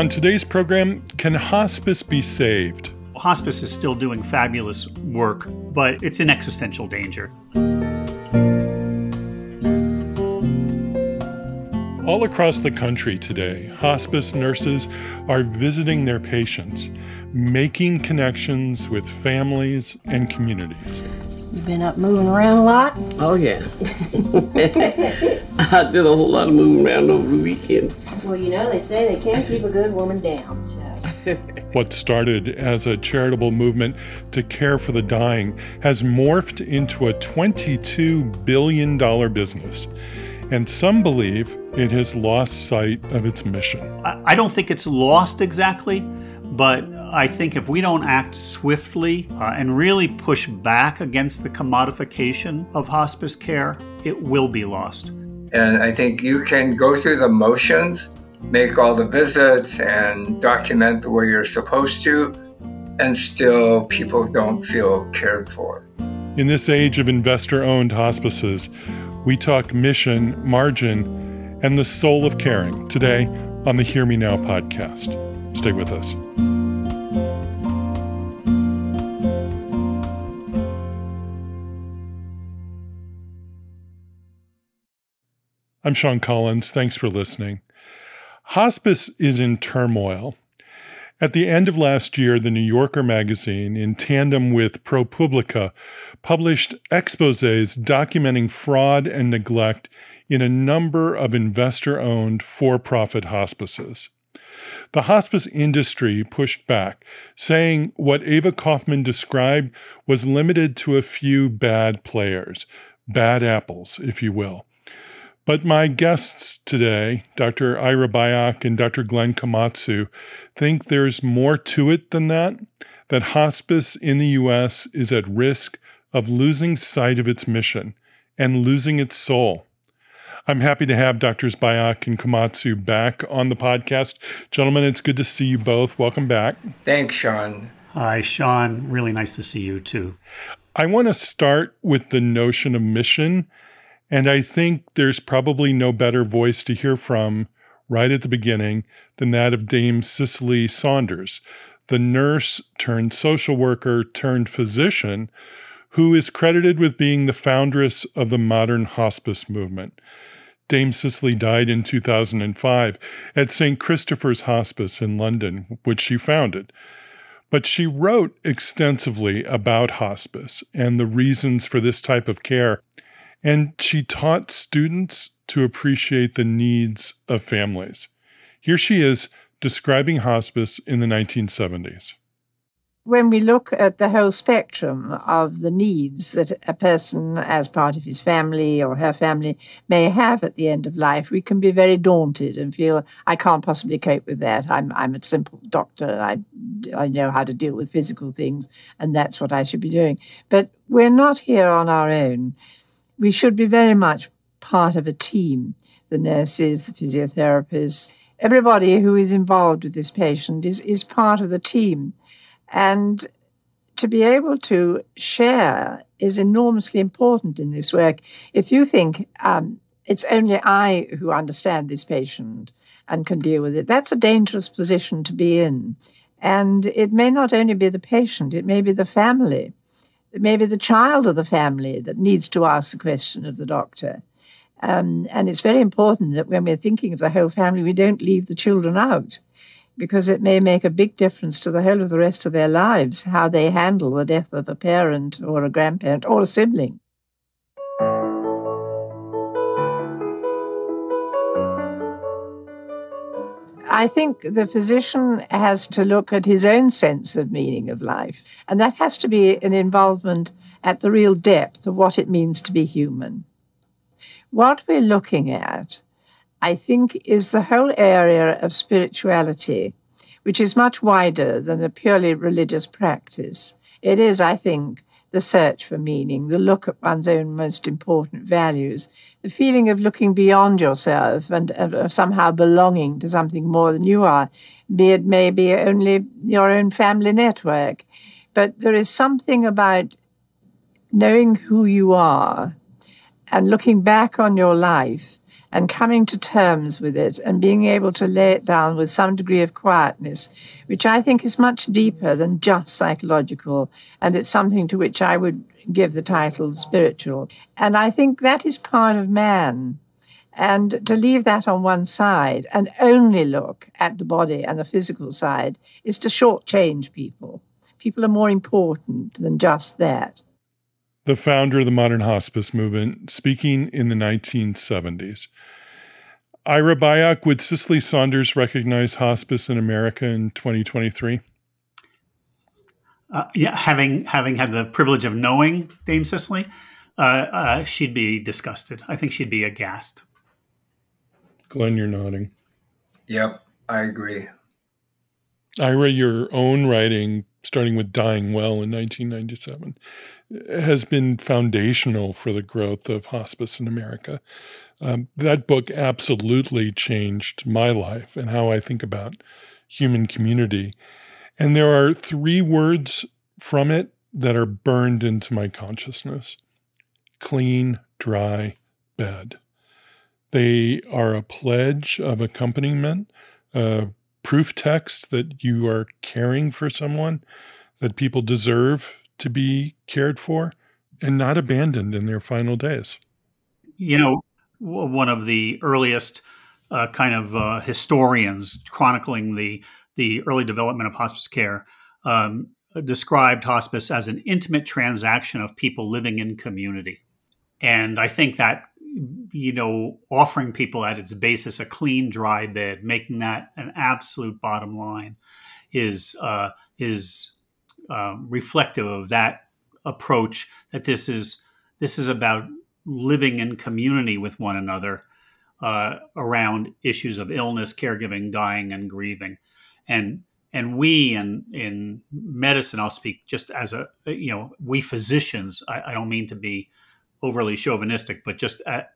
On today's program, can hospice be saved? Hospice is still doing fabulous work, but it's in existential danger. All across the country today, hospice nurses are visiting their patients, making connections with families and communities. You've been up moving around a lot? Oh, yeah. I did a whole lot of moving around over the weekend. Well, you know, they say they can't keep a good woman down, so. What started as a charitable movement to care for the dying has morphed into a $22 billion business. And some believe it has lost sight of its mission. I don't think it's lost exactly, but I think if we don't act swiftly uh, and really push back against the commodification of hospice care, it will be lost. And I think you can go through the motions, make all the visits, and document the way you're supposed to, and still people don't feel cared for. In this age of investor owned hospices, we talk mission, margin, and the soul of caring today on the Hear Me Now podcast. Stay with us. I'm Sean Collins. Thanks for listening. Hospice is in turmoil. At the end of last year, the New Yorker magazine, in tandem with ProPublica, published exposes documenting fraud and neglect in a number of investor owned for profit hospices. The hospice industry pushed back, saying what Ava Kofman described was limited to a few bad players, bad apples, if you will. But my guests today, Dr. Ira Byock and Dr. Glen Komatsu, think there's more to it than that, that hospice in the U.S. is at risk of losing sight of its mission and losing its soul. I'm happy to have Drs. Byock and Komatsu back on the podcast. Gentlemen, it's good to see you both. Welcome back. Thanks, Sean. Hi, Sean. Really nice to see you too. I want to start with the notion of mission and I think there's probably no better voice to hear from right at the beginning than that of Dame Cicely Saunders, the nurse turned social worker turned physician who is credited with being the foundress of the modern hospice movement. Dame Cicely died in 2005 at St. Christopher's Hospice in London, which she founded. But she wrote extensively about hospice and the reasons for this type of care and she taught students to appreciate the needs of families. Here she is describing hospice in the 1970s. When we look at the whole spectrum of the needs that a person, as part of his family or her family, may have at the end of life, we can be very daunted and feel, I can't possibly cope with that. I'm, I'm a simple doctor. I, I know how to deal with physical things, and that's what I should be doing. But we're not here on our own we should be very much part of a team. The nurses, the physiotherapists, everybody who is involved with this patient is, is part of the team. And to be able to share is enormously important in this work. If you think um, it's only I who understand this patient and can deal with it, that's a dangerous position to be in. And it may not only be the patient, it may be the family maybe the child of the family that needs to ask the question of the doctor. Um, and it's very important that when we're thinking of the whole family, we don't leave the children out because it may make a big difference to the whole of the rest of their lives how they handle the death of a parent or a grandparent or a sibling. I think the physician has to look at his own sense of meaning of life, and that has to be an involvement at the real depth of what it means to be human. What we're looking at, I think, is the whole area of spirituality, which is much wider than a purely religious practice. It is, I think, the search for meaning, the look at one's own most important values, the feeling of looking beyond yourself and of somehow belonging to something more than you are, be it maybe only your own family network. But there is something about knowing who you are and looking back on your life and coming to terms with it and being able to lay it down with some degree of quietness, which I think is much deeper than just psychological. And it's something to which I would give the title spiritual. And I think that is part of man. And to leave that on one side and only look at the body and the physical side is to shortchange people. People are more important than just that the founder of the modern hospice movement, speaking in the 1970s. Ira Byock, would Cicely Saunders recognize hospice in America in 2023? Uh, yeah, having having had the privilege of knowing Dame Cicely, uh, uh, she'd be disgusted. I think she'd be aghast. Glen, you're nodding. Yep, I agree. Ira, your own writing, starting with Dying Well in 1997, has been foundational for the growth of hospice in America. Um, that book absolutely changed my life and how I think about human community. And there are three words from it that are burned into my consciousness clean, dry bed. They are a pledge of accompaniment, a proof text that you are caring for someone, that people deserve to be cared for and not abandoned in their final days. You know, one of the earliest uh, kind of uh, historians chronicling the the early development of hospice care um, described hospice as an intimate transaction of people living in community, and I think that you know offering people at its basis a clean, dry bed, making that an absolute bottom line, is uh, is um, reflective of that approach. That this is this is about living in community with one another uh, around issues of illness, caregiving, dying, and grieving, and and we in in medicine, I'll speak just as a you know we physicians. I, I don't mean to be overly chauvinistic, but just at,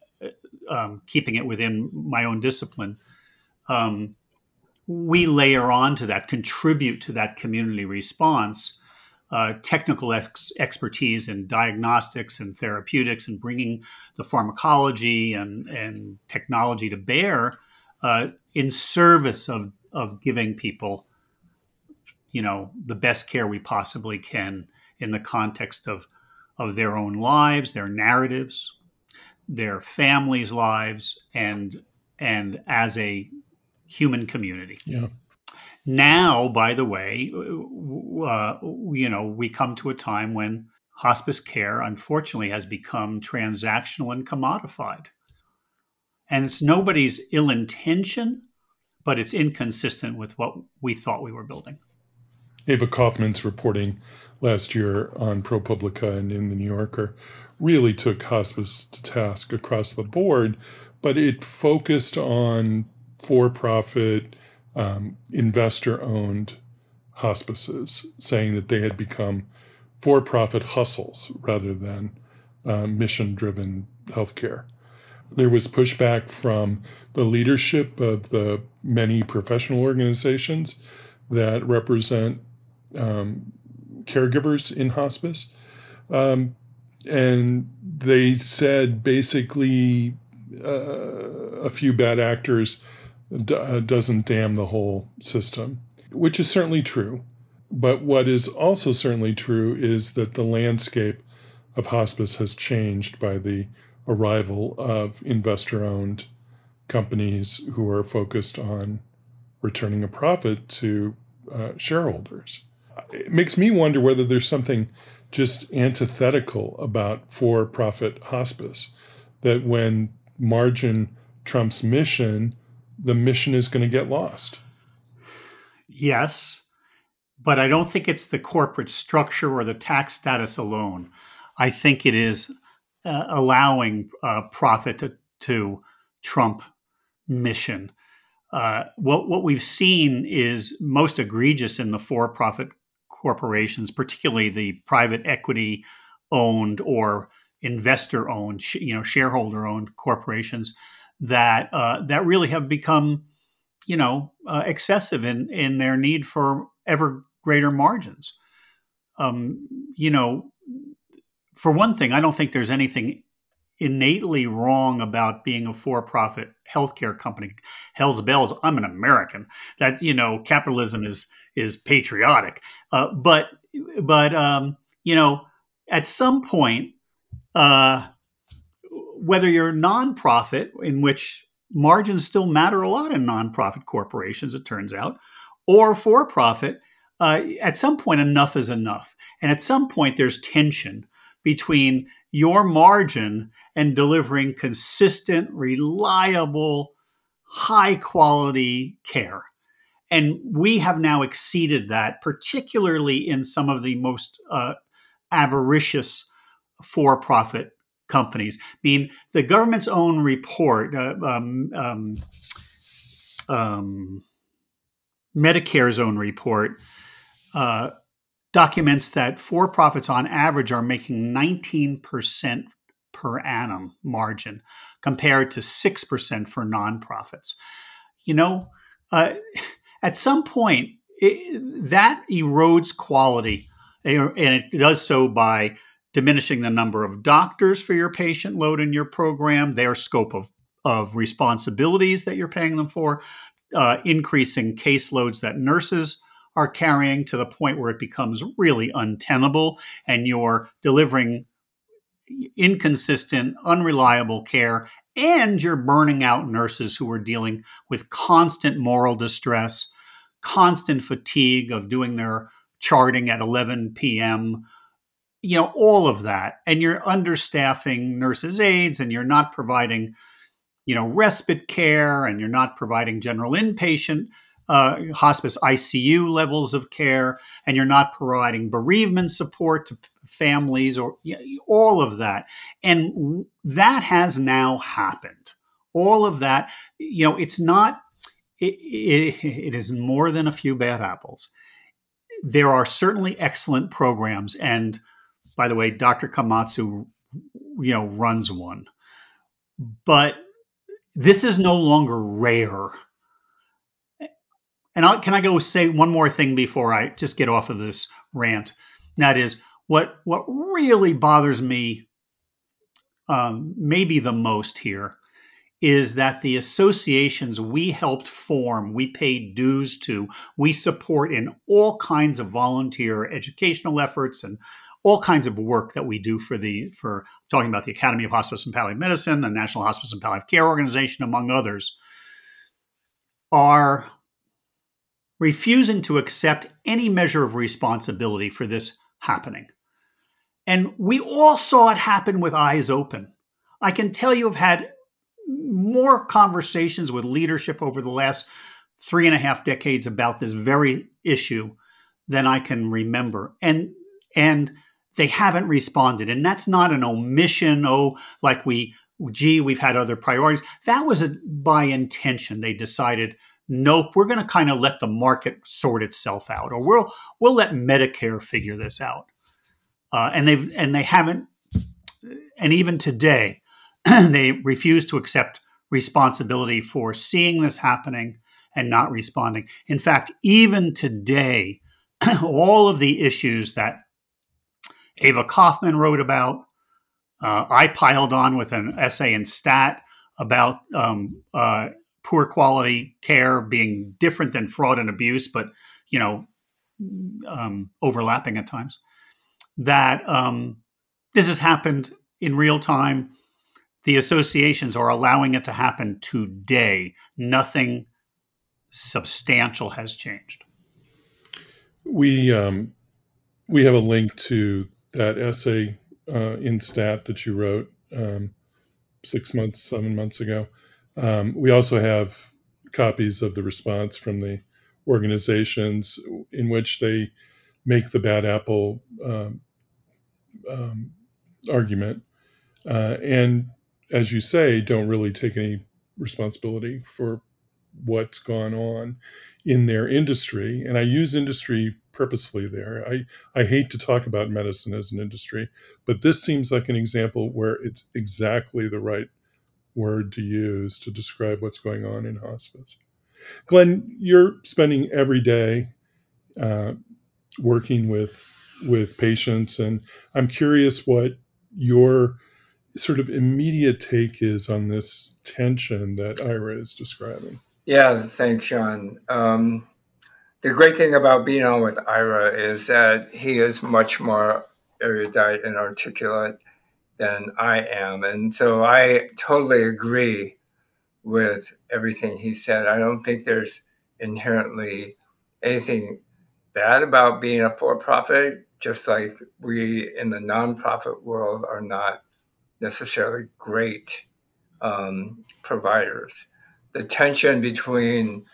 um, keeping it within my own discipline. Um, we layer on to that, contribute to that community response uh, technical ex- expertise in diagnostics and therapeutics and bringing the pharmacology and, and technology to bear uh, in service of, of giving people, you know, the best care we possibly can in the context of, of their own lives, their narratives, their families' lives, and and as a human community. Yeah. Now, by the way, uh, you know, we come to a time when hospice care, unfortunately, has become transactional and commodified. And it's nobody's ill intention, but it's inconsistent with what we thought we were building. Ava Kofman's reporting last year on ProPublica and in the New Yorker really took hospice to task across the board, but it focused on for profit um, investor owned hospices, saying that they had become for profit hustles rather than uh, mission driven healthcare. There was pushback from the leadership of the many professional organizations that represent um, caregivers in hospice. Um, and they said basically uh, a few bad actors d- uh, doesn't damn the whole system, which is certainly true. But what is also certainly true is that the landscape of hospice has changed by the arrival of investor owned companies who are focused on returning a profit to uh, shareholders. It makes me wonder whether there's something just antithetical about for profit hospice, that when margin trumps mission, the mission is going to get lost. Yes, but I don't think it's the corporate structure or the tax status alone. I think it is uh, allowing uh, profit to, to, trump mission. Uh, what what we've seen is most egregious in the for-profit corporations, particularly the private equity owned or investor owned, you know, shareholder owned corporations that uh, that really have become, you know, uh, excessive in in their need for ever greater margins. Um, you know, for one thing, I don't think there's anything innately wrong about being a for-profit healthcare company. Hell's bells. I'm an American. That you know, capitalism is is patriotic. Uh, but but um, you know, at some point, uh, whether you're a nonprofit, in which margins still matter a lot in nonprofit corporations, it turns out, or for profit, uh, at some point, enough is enough. And at some point, there's tension between your margin and delivering consistent, reliable, high quality care. And we have now exceeded that, particularly in some of the most uh, avaricious for profit companies. I mean, the government's own report, uh, um, um, um, Medicare's own report, uh, documents that for profits on average are making 19% per annum margin compared to 6% for nonprofits. You know, uh, at some point, it, that erodes quality, and it does so by diminishing the number of doctors for your patient load in your program, their scope of, of responsibilities that you're paying them for, uh, increasing caseloads that nurses are carrying to the point where it becomes really untenable and you're delivering inconsistent, unreliable care, and you're burning out nurses who are dealing with constant moral distress, constant fatigue of doing their charting at 11 p.m., you know, all of that. And you're understaffing nurses' aides and you're not providing, you know, respite care and you're not providing general inpatient uh, hospice ICU levels of care, and you're not providing bereavement support to families or you know, all of that. And that has now happened. All of that, you know, it's not, it, it, it is more than a few bad apples. There are certainly excellent programs. And by the way, Dr. Komatsu, you know, runs one. But this is no longer rare and I'll, can I go say one more thing before I just get off of this rant? that is what what really bothers me, um, maybe the most here, is that the associations we helped form, we paid dues to, we support in all kinds of volunteer educational efforts and all kinds of work that we do for the for talking about the Academy of Hospice and Palliative Medicine, the National Hospice and Palliative Care Organization, among others, are refusing to accept any measure of responsibility for this happening. And we all saw it happen with eyes open. I can tell you, I've had more conversations with leadership over the last three and a half decades about this very issue than I can remember. And and they haven't responded. And that's not an omission, oh, like we, gee, we've had other priorities. That was a, by intention. They decided nope, we're going to kind of let the market sort itself out, or we'll we'll let Medicare figure this out. Uh, and they've and they haven't, and even today, they refuse to accept responsibility for seeing this happening and not responding. In fact, even today, all of the issues that Ava Kofman wrote about, uh, I piled on with an essay in Stat about um, uh, poor quality care being different than fraud and abuse, but you know, um, overlapping at times. That um, this has happened in real time. The associations are allowing it to happen today. Nothing substantial has changed. We um, we have a link to that essay uh, in Stat that you wrote um, six months, seven months ago. Um, we also have copies of the response from the organizations in which they make the bad apple um, um, argument. Uh, and as you say, don't really take any responsibility for what's gone on in their industry. And I use industry purposefully there. I, I hate to talk about medicine as an industry, but this seems like an example where it's exactly the right word to use to describe what's going on in hospice. Glen, you're spending every day uh, working with with patients, and I'm curious what your sort of immediate take is on this tension that Ira is describing. Yeah, thanks, Sean. Um, the great thing about being on with Ira is that he is much more erudite and articulate than I am. And so I totally agree with everything he said. I don't think there's inherently anything bad about being a for profit, just like we in the nonprofit world are not necessarily great um, providers. The tension between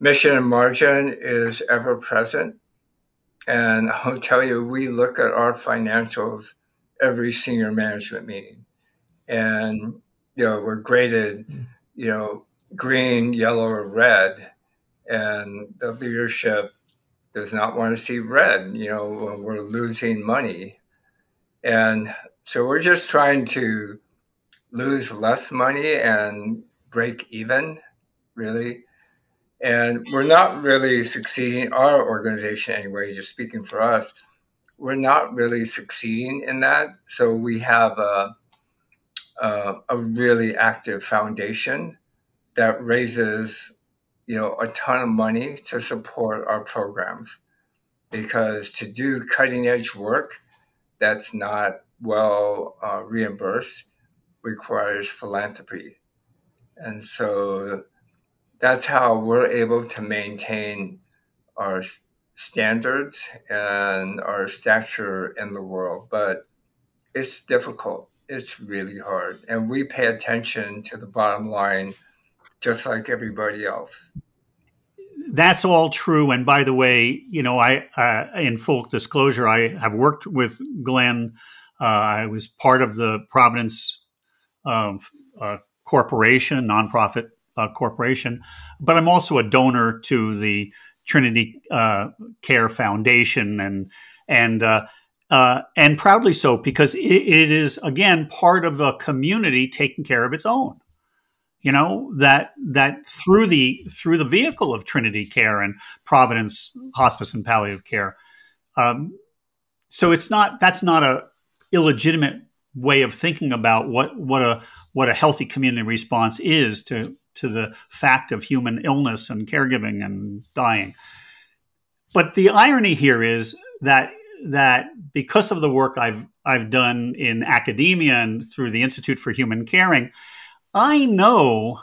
mission and margin is ever present. And I'll tell you, we look at our financials every senior management meeting. And, you know, we're graded, you know, green, yellow, or red. And the leadership does not want to see red, you know, when we're losing money. And so we're just trying to lose less money and break even, really. And we're not really succeeding, our organization anyway, just speaking for us, we're not really succeeding in that. So we have a, a, a really active foundation that raises you know a ton of money to support our programs because to do cutting edge work that's not well uh, reimbursed requires philanthropy and so that's how we're able to maintain our standards and our stature in the world. But it's difficult. It's really hard. And we pay attention to the bottom line just like everybody else. That's all true. And by the way, you know, I, uh, in full disclosure, I have worked with Glen. Uh, I was part of the Providence uh, Corporation, nonprofit uh, corporation, but I'm also a donor to the Trinity uh, Care Foundation, and and uh, uh, and proudly so because it, it is again part of a community taking care of its own. You know that that through the through the vehicle of Trinity Care and Providence Hospice and Palliative Care. Um, so it's not that's not a illegitimate way of thinking about what what a what a healthy community response is to to the fact of human illness and caregiving and dying. But the irony here is that that because of the work I've I've done in academia and through the Institute for Human Caring, I know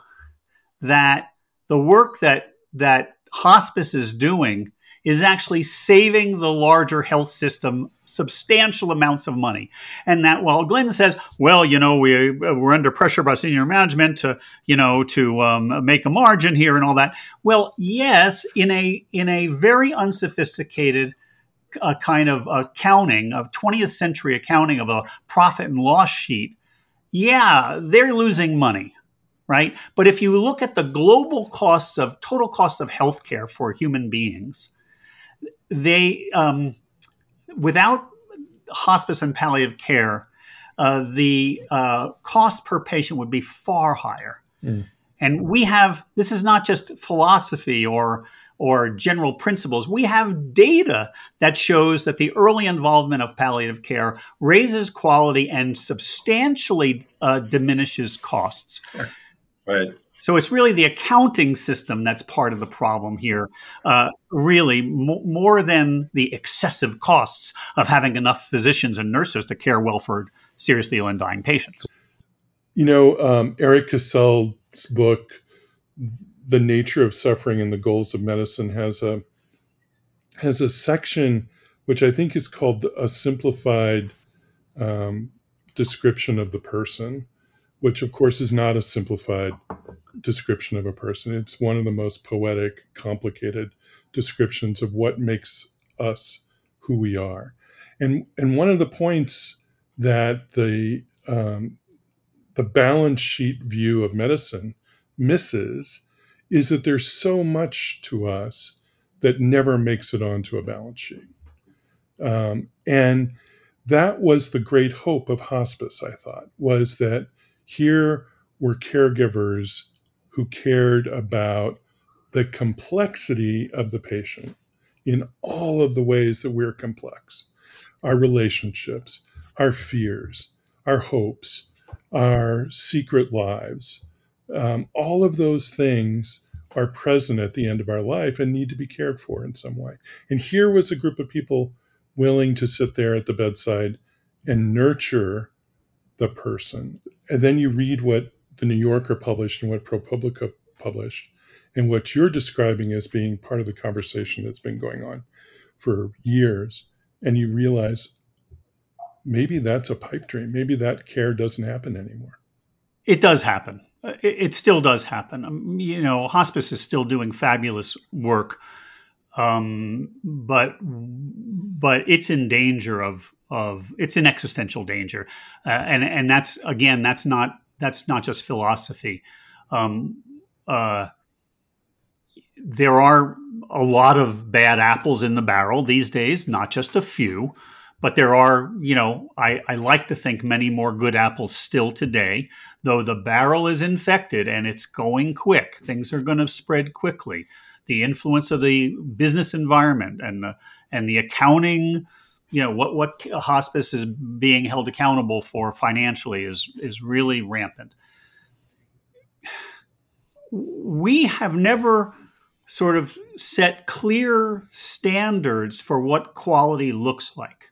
that the work that that hospice is doing is actually saving the larger health system substantial amounts of money. And that while Glen says, well, you know, we, we're under pressure by senior management to, you know, to um, make a margin here and all that. Well, yes, in a, in a very unsophisticated uh, kind of accounting of 20th century accounting of a profit and loss sheet, yeah, they're losing money right? But if you look at the global costs of total costs of healthcare for human beings, they um, without hospice and palliative care, uh, the uh, cost per patient would be far higher. Mm. And we have this is not just philosophy or or general principles. We have data that shows that the early involvement of palliative care raises quality and substantially uh, diminishes costs. Right. So it's really the accounting system that's part of the problem here, uh, really m- more than the excessive costs of having enough physicians and nurses to care well for seriously ill and dying patients. You know, um, Eric Cassell's book, "The Nature of Suffering and the Goals of Medicine," has a has a section which I think is called a simplified um, description of the person, which of course is not a simplified description of a person. It's one of the most poetic, complicated descriptions of what makes us who we are. And and one of the points that the um, the balance sheet view of medicine misses is that there's so much to us that never makes it onto a balance sheet. Um, and that was the great hope of hospice, I thought, was that here were caregivers who cared about the complexity of the patient in all of the ways that we're complex our relationships, our fears, our hopes, our secret lives. Um, all of those things are present at the end of our life and need to be cared for in some way. And here was a group of people willing to sit there at the bedside and nurture the person. And then you read what the New Yorker published and what ProPublica published, and what you're describing as being part of the conversation that's been going on for years. And you realize maybe that's a pipe dream. Maybe that care doesn't happen anymore. It does happen. It, still does happen. Um, you know, hospice is still doing fabulous work, um, but but it's in danger of of it's an existential danger, uh, and and that's again that's not that's not just philosophy. Um, uh, there are a lot of bad apples in the barrel these days, not just a few, but there are, you know, I, I like to think many more good apples still today, though the barrel is infected and it's going quick. Things are going to spread quickly. The influence of the business environment and the and the accounting, you know, what what hospice is being held accountable for financially is is really rampant. We have never sort of set clear standards for what quality looks like.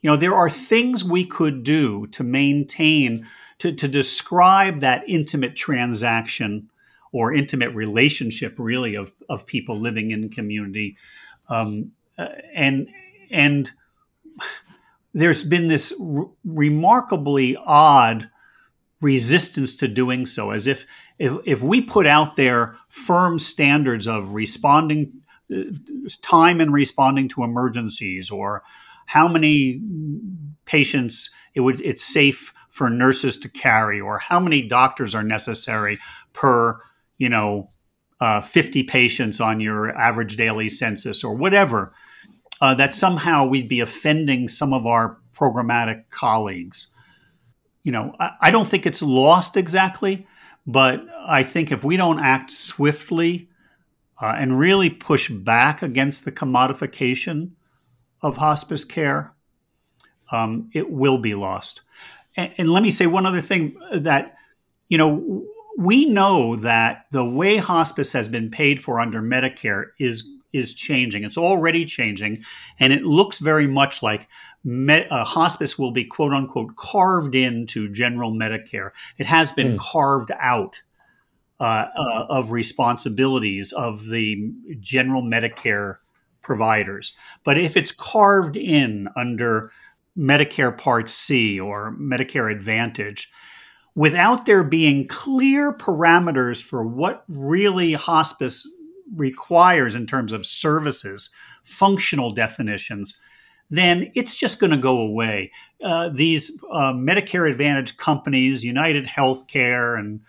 You know, there are things we could do to maintain, to, to describe that intimate transaction or intimate relationship, really, of, of people living in community. Um, uh, and, and there's been this r- remarkably odd resistance to doing so as if if, if we put out there firm standards of responding uh, time and responding to emergencies or how many patients it would it's safe for nurses to carry or how many doctors are necessary per you know uh, 50 patients on your average daily census or whatever uh, that somehow we'd be offending some of our programmatic colleagues you know, I, I don't think it's lost exactly, but I think if we don't act swiftly uh, and really push back against the commodification of hospice care, um, it will be lost. And, and, let me say one other thing that, you know, we know that the way hospice has been paid for under Medicare is is changing. It's already changing, and it looks very much like me, uh, hospice will be quote unquote carved into general Medicare. It has been mm. carved out uh, uh, of responsibilities of the general Medicare providers. But if it's carved in under Medicare Part C or Medicare Advantage, without there being clear parameters for what really hospice requires in terms of services, functional definitions, then it's just going to go away. Uh, these uh, Medicare Advantage companies, United Healthcare, and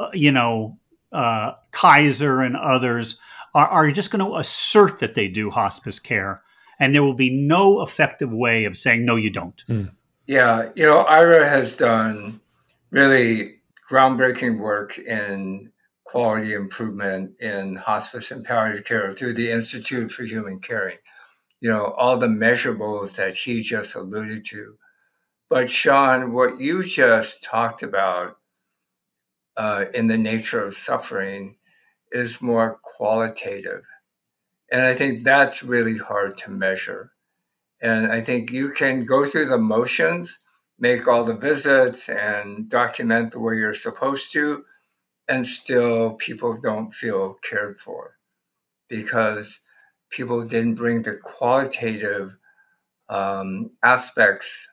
uh, you know uh, Kaiser and others are, are just going to assert that they do hospice care, and there will be no effective way of saying no, you don't. Mm. Yeah, you know, Ira has done really groundbreaking work in quality improvement in hospice and palliative care through the Institute for Human Caring you know, all the measurables that he just alluded to. But Sean, what you just talked about uh, in the nature of suffering is more qualitative. And I think that's really hard to measure. And I think you can go through the motions, make all the visits, and document the way you're supposed to, and still people don't feel cared for because people didn't bring the qualitative um, aspects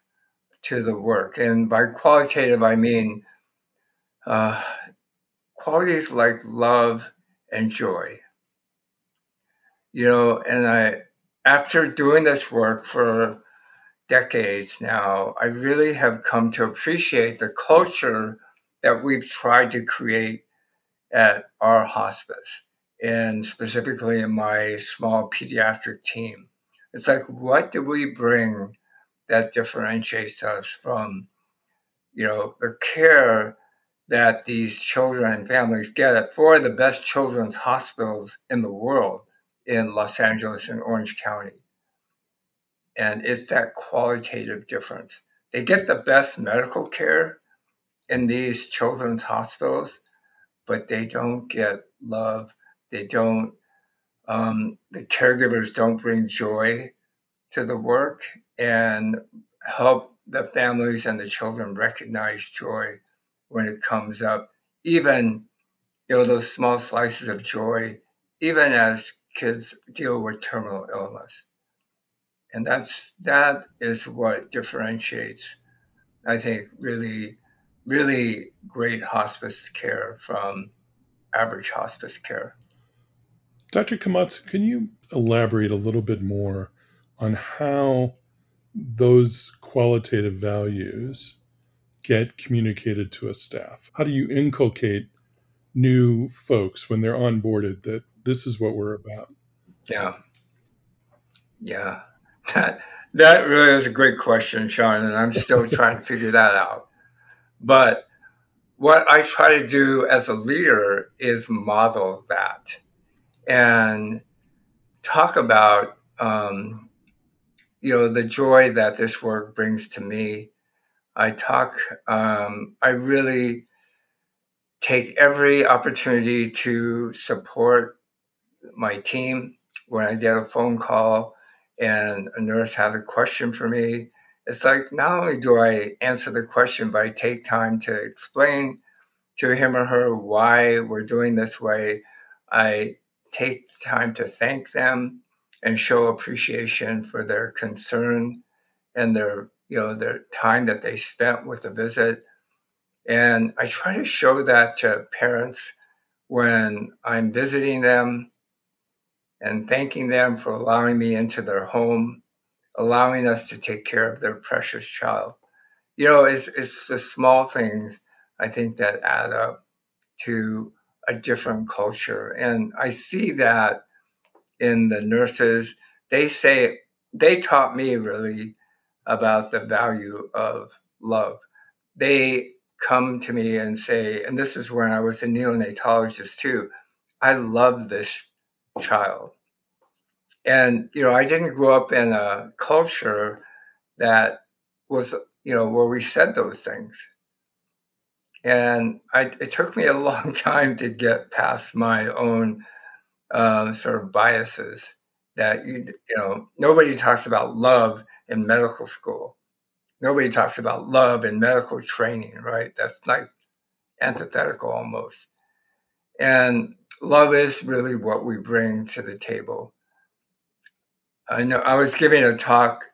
to the work. And by qualitative, I mean uh, qualities like love and joy. You know, and I, after doing this work for decades now, I really have come to appreciate the culture that we've tried to create at our hospice and specifically in my small pediatric team. It's like, what do we bring that differentiates us from, you know, the care that these children and families get at four of the best children's hospitals in the world in Los Angeles and Orange County. And it's that qualitative difference. They get the best medical care, in these children's hospitals, but they don't get love. They don't, um, the caregivers don't bring joy to the work and help the families and the children recognize joy when it comes up, even you know those small slices of joy, even as kids deal with terminal illness. And that's that is what differentiates, I think, really, really great hospice care from average hospice care. Dr. Komatsu, can you elaborate a little bit more on how those qualitative values get communicated to a staff? How do you inculcate new folks when they're onboarded that this is what we're about? Yeah. Yeah. That that really is a great question, Sean, and I'm still trying to figure that out. But what I try to do as a leader is model that and talk about um, you know the joy that this work brings to me. I talk um, i really take every opportunity to support my team. When i get a phone call and a nurse has a question for me it's like not only do i answer the question but i take time to explain to him or her why we're doing this way. I take time to thank them and show appreciation for their concern and their you know their time that they spent with the visit. And i try to show that to parents when i'm visiting them and thanking them for allowing me into their home allowing us to take care of their precious child you know it's, it's the small things i think that add up to a different culture and i see that in the nurses. They say they taught me really about the value of love. They come to me and say, and this is when I was a neonatologist too, I love this child. And, you know, I didn't grow up in a culture that was, you know, where we said those things. And I, it took me a long time to get past my own um, sort of biases that you you know nobody talks about love in medical school. Nobody talks about love in medical training, right? That's like antithetical almost. And love is really what we bring to the table. I know I was giving a talk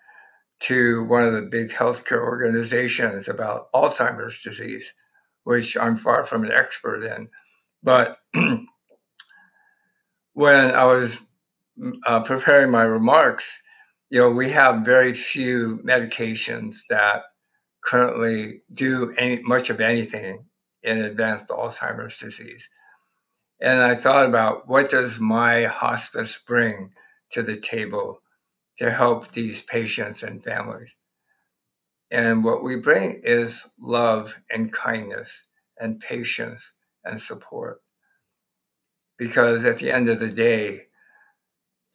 to one of the big healthcare organizations about Alzheimer's disease, which I'm far from an expert in. But when I was uh, preparing my remarks, you know, we have very few medications that currently do any, much of anything in advanced Alzheimer's disease. And I thought about what does my hospice bring to the table to help these patients and families? And what we bring is love and kindness and patience and support because at the end of the day,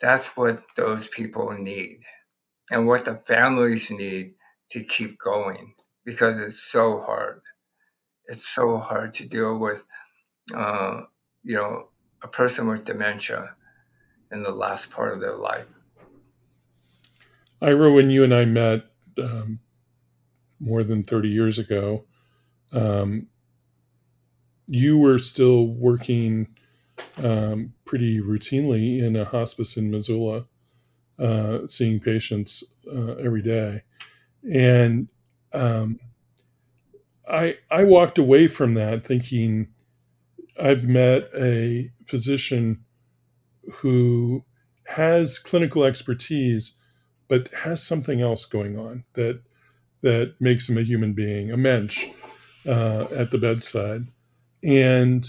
that's what those people need and what the families need to keep going because it's so hard. It's so hard to deal with, uh, you know, a person with dementia in the last part of their life. Ira, when you and I met um, more than 30 years ago, um, you were still working um, pretty routinely in a hospice in Missoula, uh, seeing patients uh, every day, and um, I I walked away from that thinking I've met a physician who has clinical expertise, but has something else going on that that makes him a human being, a mensch uh, at the bedside, and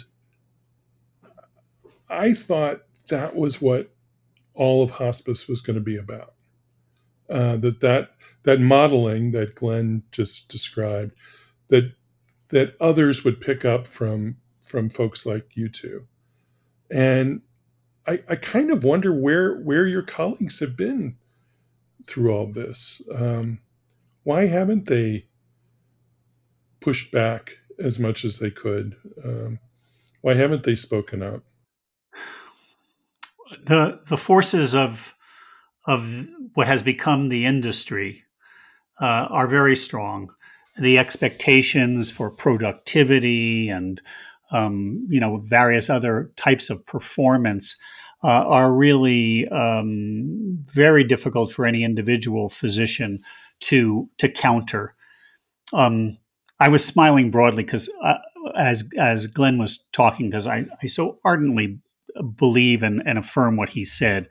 I thought that was what all of hospice was going to be about. Uh, that that that modeling that Glen just described, that that others would pick up from from folks like you two, and I, I kind of wonder where where your colleagues have been through all this. Um, why haven't they pushed back as much as they could. Um, why haven't they spoken up? The the forces of of what has become the industry uh, are very strong. The expectations for productivity and um, you know various other types of performance uh, are really um, very difficult for any individual physician to to counter. Um, I was smiling broadly because uh, as as Glen was talking, because I, I so ardently believe and, and affirm what he said.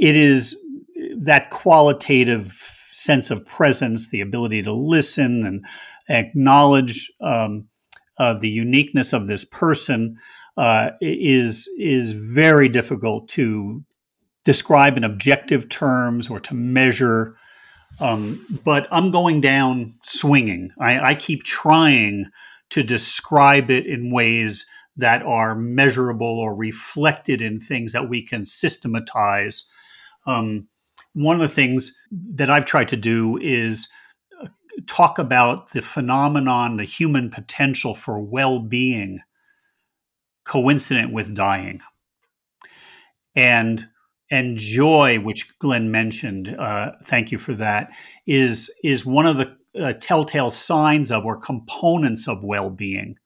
It is that qualitative sense of presence, the ability to listen and acknowledge um, uh, the uniqueness of this person uh, is is very difficult to describe in objective terms or to measure. Um, but I'm going down swinging. I, I, keep trying to describe it in ways that are measurable or reflected in things that we can systematize. Um, one of the things that I've tried to do is uh, talk about the phenomenon, the human potential for well being coincident with dying. And and joy, which Glen mentioned, uh, thank you for that, is is one of the uh, telltale signs of or components of well being.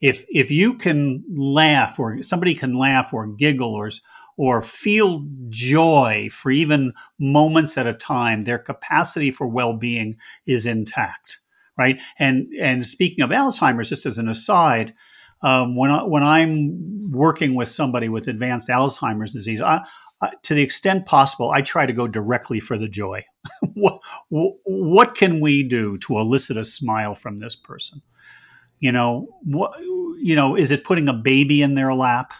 If if you can laugh or somebody can laugh or giggle or or feel joy for even moments at a time, their capacity for well being is intact, right? And and speaking of Alzheimer's, just as an aside, um, when I, when I'm working with somebody with advanced Alzheimer's disease, I, to the extent possible, I try to go directly for the joy. what, what can we do to elicit a smile from this person? You know, what, you know, is it putting a baby in their lap?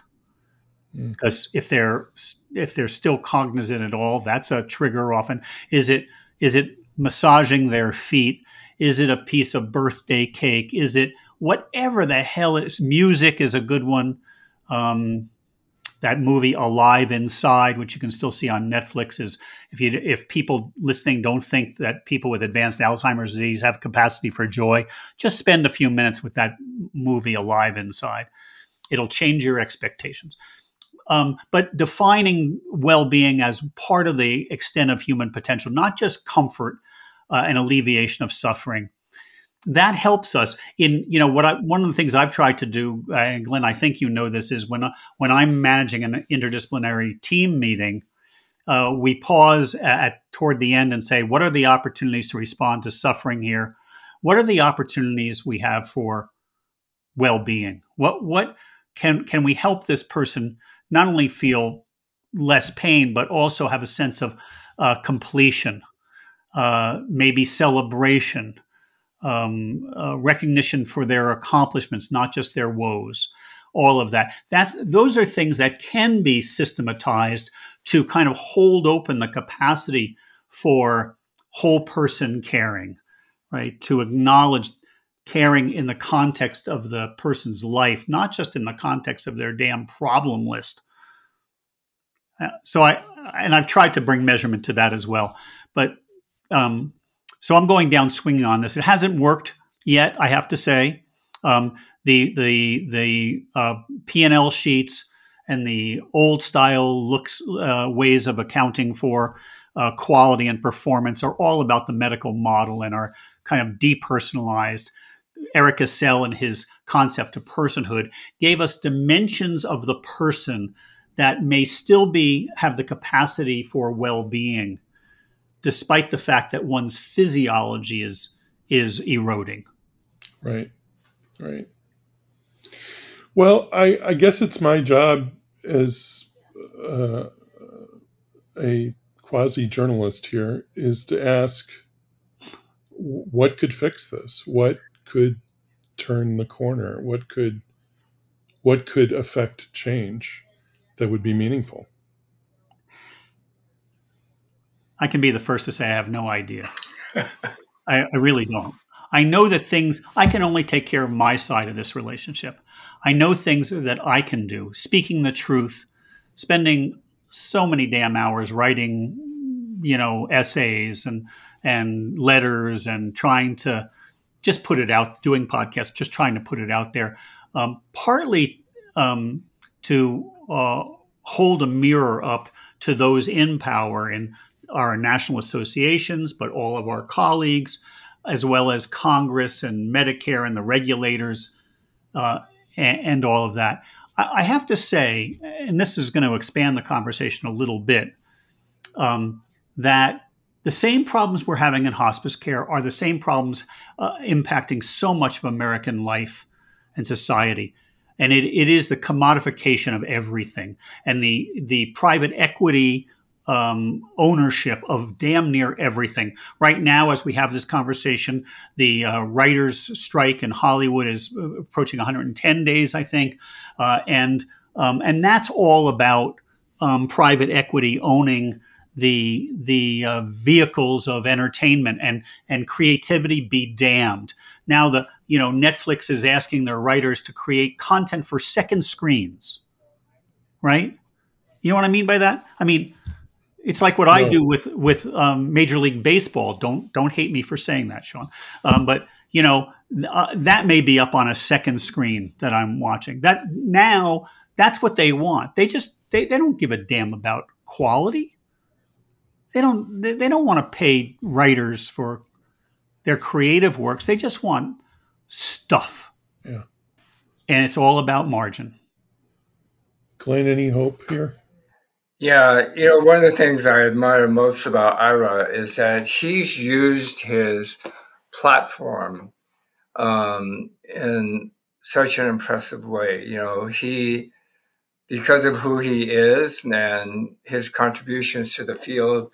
Because mm. if they're if they're still cognizant at all, that's a trigger. Often, is it is it massaging their feet? Is it a piece of birthday cake? Is it whatever the hell is? Music is a good one. Um, that movie Alive Inside, which you can still see on Netflix, is if you if people listening don't think that people with advanced Alzheimer's disease have capacity for joy, just spend a few minutes with that movie Alive Inside. It'll change your expectations. Um, but defining well-being as part of the extent of human potential, not just comfort uh, and alleviation of suffering that helps us in you know what I, one of the things I've tried to do, uh, Glen, I think you know this is when when I'm managing an interdisciplinary team meeting, uh, we pause at toward the end and say, what are the opportunities to respond to suffering here? What are the opportunities we have for well-being? What what can can we help this person not only feel less pain but also have a sense of uh, completion, uh, maybe celebration um, uh, recognition for their accomplishments, not just their woes. All of that. That's those are things that can be systematized to kind of hold open the capacity for whole person caring, right? To acknowledge caring in the context of the person's life, not just in the context of their damn problem list. Uh, so I and I've tried to bring measurement to that as well, but um, so I'm going down swinging on this. It hasn't worked yet, I have to say. Um, the the the uh, P and L sheets and the old style looks uh, ways of accounting for uh, quality and performance are all about the medical model and are kind of depersonalized. Eric Cassell and his concept of personhood gave us dimensions of the person that may still be have the capacity for well-being despite the fact that one's physiology is is eroding. Right. Right. Well, I, I guess it's my job as uh, a quasi journalist here is to ask what could fix this? What could turn the corner? What could what could affect change that would be meaningful? I can be the first to say I have no idea. I, I really don't. I know that things, I can only take care of my side of this relationship. I know things that I can do. Speaking the truth, spending so many damn hours writing, you know, essays and and letters and trying to just put it out, doing podcasts, just trying to put it out there, um, partly um, to uh, hold a mirror up to those in power in our national associations, but all of our colleagues, as well as Congress and Medicare and the regulators uh, and, and, all of that. I, I, have to say, and this is going to expand the conversation a little bit, um, that the same problems we're having in hospice care are the same problems uh, impacting so much of American life and society. And it, it is the commodification of everything and the, the private equity um, ownership of damn near everything. Right now, as we have this conversation, the uh, writers' strike in Hollywood is uh, approaching 110 days, I think, uh, and um, and that's all about um, private equity owning the the uh, vehicles of entertainment and and creativity be damned. Now the you know Netflix is asking their writers to create content for second screens, right? You know what I mean by that? I mean it's like what no. I do with with um, Major League Baseball. Don't don't hate me for saying that, Sean. Um, but you know uh, that may be up on a second screen that I'm watching. That now that's what they want. They just they, they don't give a damn about quality. They don't they, they don't want to pay writers for their creative works. They just want stuff. Yeah. And it's all about margin. Glen, any hope here? Yeah, you know, one of the things I admire most about Ira is that he's used his platform um, in such an impressive way. You know, he, because of who he is and his contributions to the field,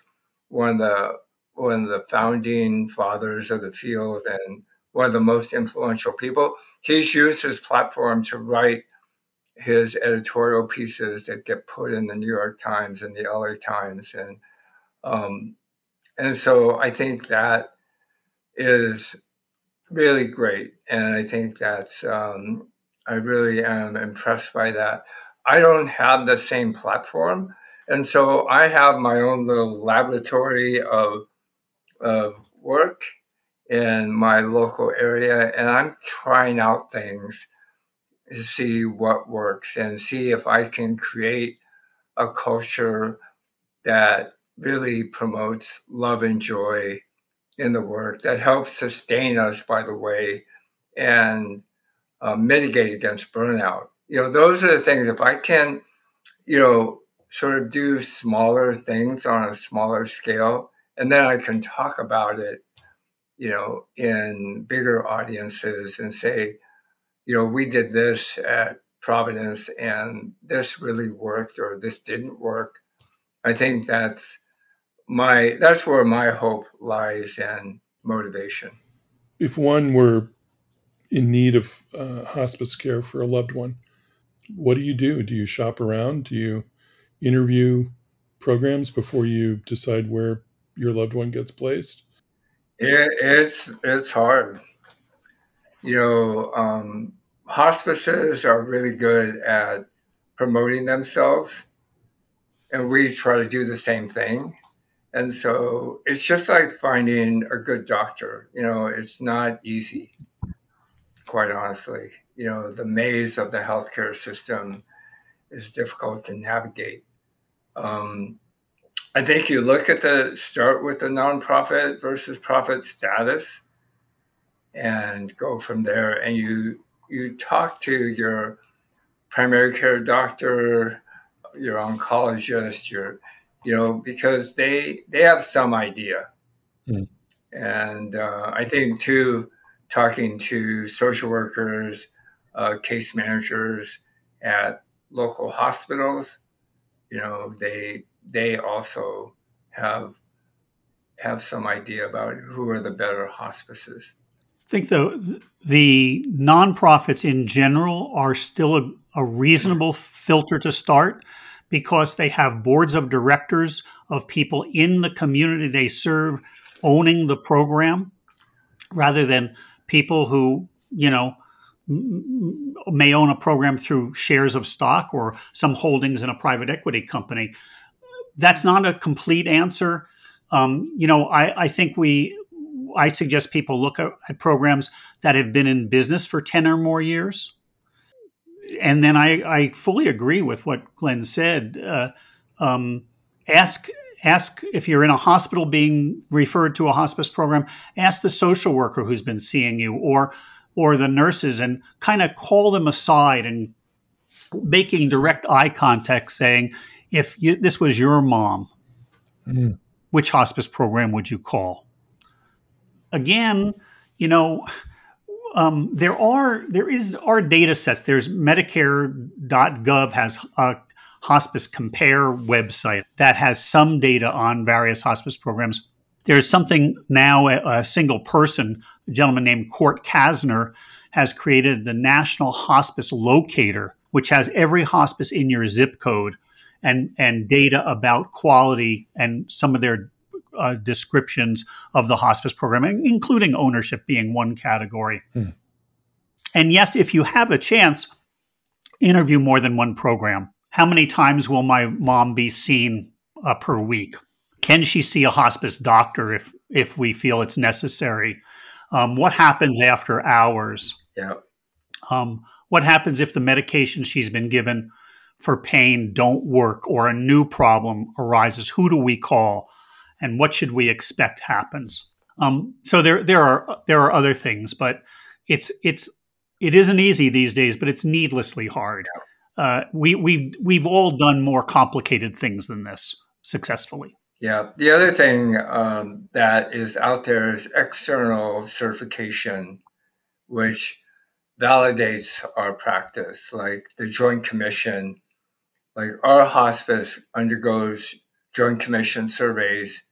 one of the one of the founding fathers of the field and one of the most influential people. He's used his platform to write his editorial pieces that get put in the New York Times and the LA Times, and um, and so I think that is really great, and I think that's um, I really am impressed by that. I don't have the same platform, and so I have my own little laboratory of of work in my local area, and I'm trying out things see what works and see if I can create a culture that really promotes love and joy in the work that helps sustain us, by the way, and uh, mitigate against burnout. You know, those are the things. If I can, you know, sort of do smaller things on a smaller scale, and then I can talk about it, you know, in bigger audiences and say, you know, we did this at Providence and this really worked or this didn't work. I think that's my that's where my hope lies and motivation. If one were in need of uh, hospice care for a loved one, what do you do? Do you shop around? Do you interview programs before you decide where your loved one gets placed? It, it's it's hard. You know, um, hospices are really good at promoting themselves, and we try to do the same thing. And so it's just like finding a good doctor. You know, it's not easy, quite honestly. You know, the maze of the healthcare system is difficult to navigate. Um, I think you look at the start with the nonprofit versus profit status and go from there and you you talk to your primary care doctor, your oncologist, your you know because they they have some idea, mm. and uh, I think too talking to social workers, uh, case managers at local hospitals, you know they they also have have some idea about who are the better hospices. I think the the nonprofits in general are still a, a, reasonable filter to start because they have boards of directors of people in the community they serve owning the program rather than people who you know may own a program through shares of stock or some holdings in a private equity company. That's not a complete answer. Um, you know I, I think we I suggest people look at, programs that have been in business for 10 or more years. And then I, I fully agree with what Glen said. Uh, um, ask ask if you're in a hospital being referred to a hospice program ask the social worker who's been seeing you or or the nurses and kind of call them aside and making direct eye contact saying if you, this was your mom mm. which hospice program would you call again you know um, there are there is are data sets there's medicare.gov has a hospice compare website that has some data on various hospice programs. There's something now, a, a single person, a gentleman named Court Kasner, has created the National Hospice Locator, which has every hospice in your zip code and, and data about quality and some of their uh, descriptions of the hospice program, including ownership being one category. Hmm. And yes, if you have a chance, interview more than one program. How many times will my mom be seen uh, per week? Can she see a hospice doctor if if we feel it's necessary? Um, what happens after hours? Yeah. Um, what happens if the medications she's been given for pain don't work or a new problem arises? Who do we call, and what should we expect happens? Um, so there there are there are other things, but it's it's it isn't easy these days, but it's needlessly hard. Uh, we we we've all done more complicated things than this successfully. Yeah. The other thing um, that is out there is external certification, which validates our practice. Like the Joint Commission, like our hospice undergoes Joint Commission surveys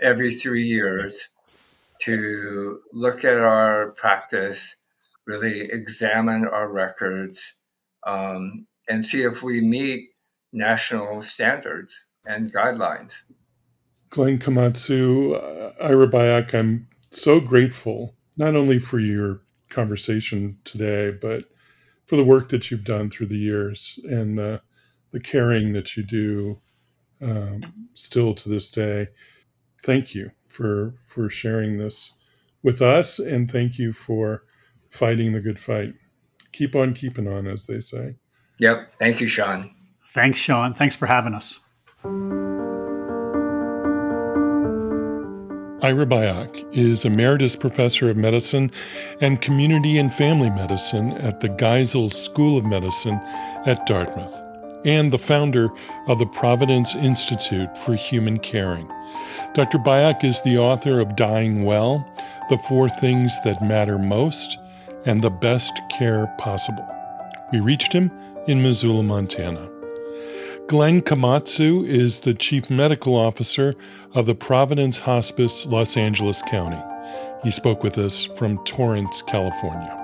every three years to look at our practice, really examine our records, um, and see if we meet national standards and guidelines. Glen Komatsu, uh, Ira Byock, I'm so grateful not only for your conversation today, but for the work that you've done through the years and the, the caring that you do um, still to this day. Thank you for for sharing this with us, and thank you for fighting the good fight. Keep on keeping on, as they say. Yep. Thank you, Sean. Thanks, Sean. Thanks for having us. Ira Byock is Emeritus Professor of Medicine and Community and Family Medicine at the Geisel School of Medicine at Dartmouth and the founder of the Providence Institute for Human Caring. Dr. Byock is the author of Dying Well, The Four Things That Matter Most, and The Best Care Possible. We reached him in Missoula, Montana. Glen Komatsu is the Chief Medical Officer of the Providence Hospice, Los Angeles County. He spoke with us from Torrance, California.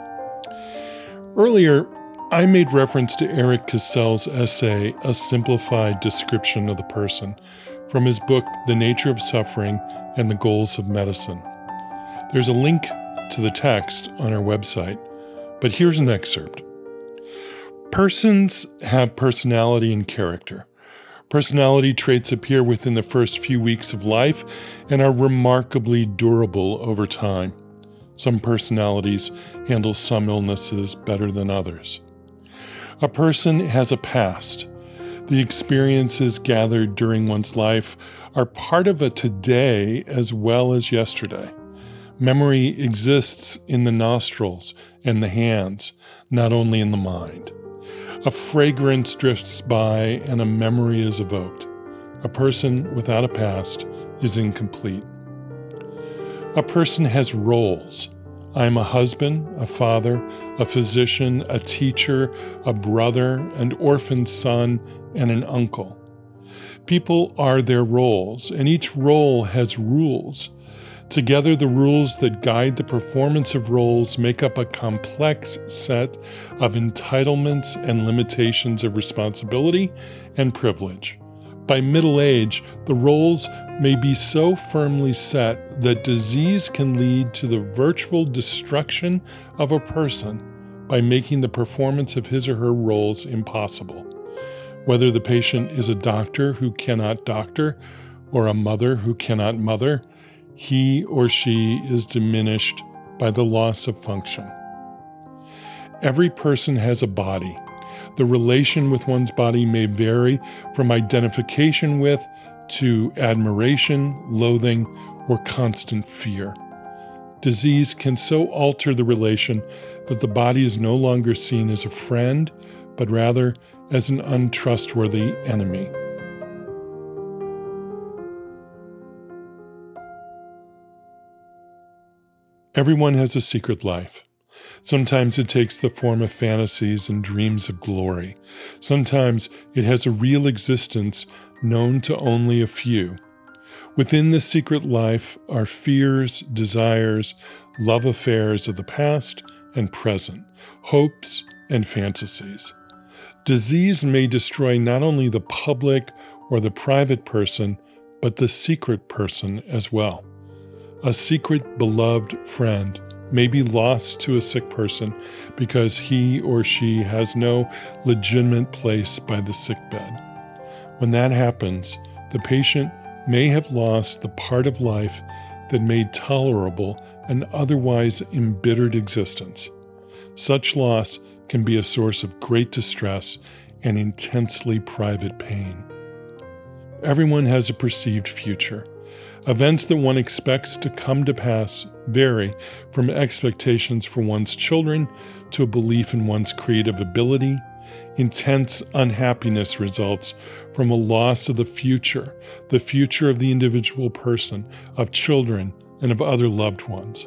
Earlier, I made reference to Eric Cassell's essay, A Simplified Description of the Person, from his book, The Nature of Suffering and the Goals of Medicine. There's a link to the text on our website, but here's an excerpt. Persons have personality and character. Personality traits appear within the first few weeks of life and are remarkably durable over time. Some personalities handle some illnesses better than others. A person has a past. The experiences gathered during one's life are part of a today as well as yesterday. Memory exists in the nostrils and the hands, not only in the mind. A fragrance drifts by and a memory is evoked. A person without a past is incomplete. A person has roles. I am a husband, a father, a physician, a teacher, a brother, an orphan son, and an uncle. People are their roles, and each role has rules. Together, the rules that guide the performance of roles make up a complex set of entitlements and limitations of responsibility and privilege. By middle age, the roles may be so firmly set that disease can lead to the virtual destruction of a person by making the performance of his or her roles impossible. Whether the patient is a doctor who cannot doctor, or a mother who cannot mother, he or she is diminished by the loss of function. Every person has a body. The relation with one's body may vary from identification with to admiration, loathing, or constant fear. Disease can so alter the relation that the body is no longer seen as a friend, but rather as an untrustworthy enemy. Everyone has a secret life. Sometimes it takes the form of fantasies and dreams of glory. Sometimes it has a real existence known to only a few. Within this secret life are fears, desires, love affairs of the past and present, hopes and fantasies. Disease may destroy not only the public or the private person, but the secret person as well. A secret beloved friend may be lost to a sick person because he or she has no legitimate place by the sickbed. When that happens, the patient may have lost the part of life that made tolerable an otherwise embittered existence. Such loss can be a source of great distress and intensely private pain. Everyone has a perceived future. Events that one expects to come to pass vary from expectations for one's children to a belief in one's creative ability. Intense unhappiness results from a loss of the future, the future of the individual person, of children, and of other loved ones.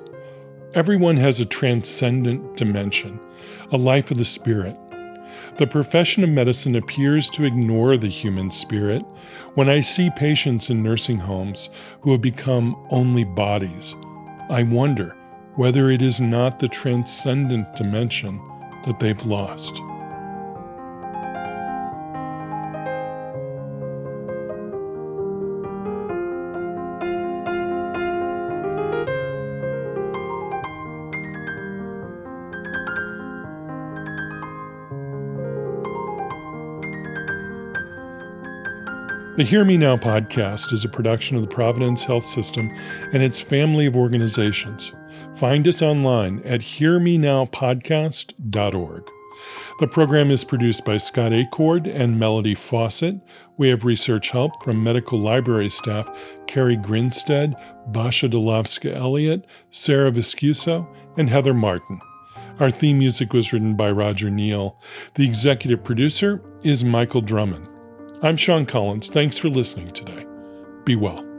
Everyone has a transcendent dimension, a life of the spirit. The profession of medicine appears to ignore the human spirit when I see patients in nursing homes who have become only bodies. I wonder whether it is not the transcendent dimension that they've lost. The Hear Me Now podcast is a production of the Providence Health System and its family of organizations. Find us online at hearmenowpodcast.org. The program is produced by Scott Acord and Melody Fawcett. We have research help from medical library staff Carrie Grinstead, Basha Delavska Elliott, Sarah Viscuso, and Heather Martin. Our theme music was written by Roger Neal. The executive producer is Michael Drummond. I'm Sean Collins. Thanks for listening today. Be well.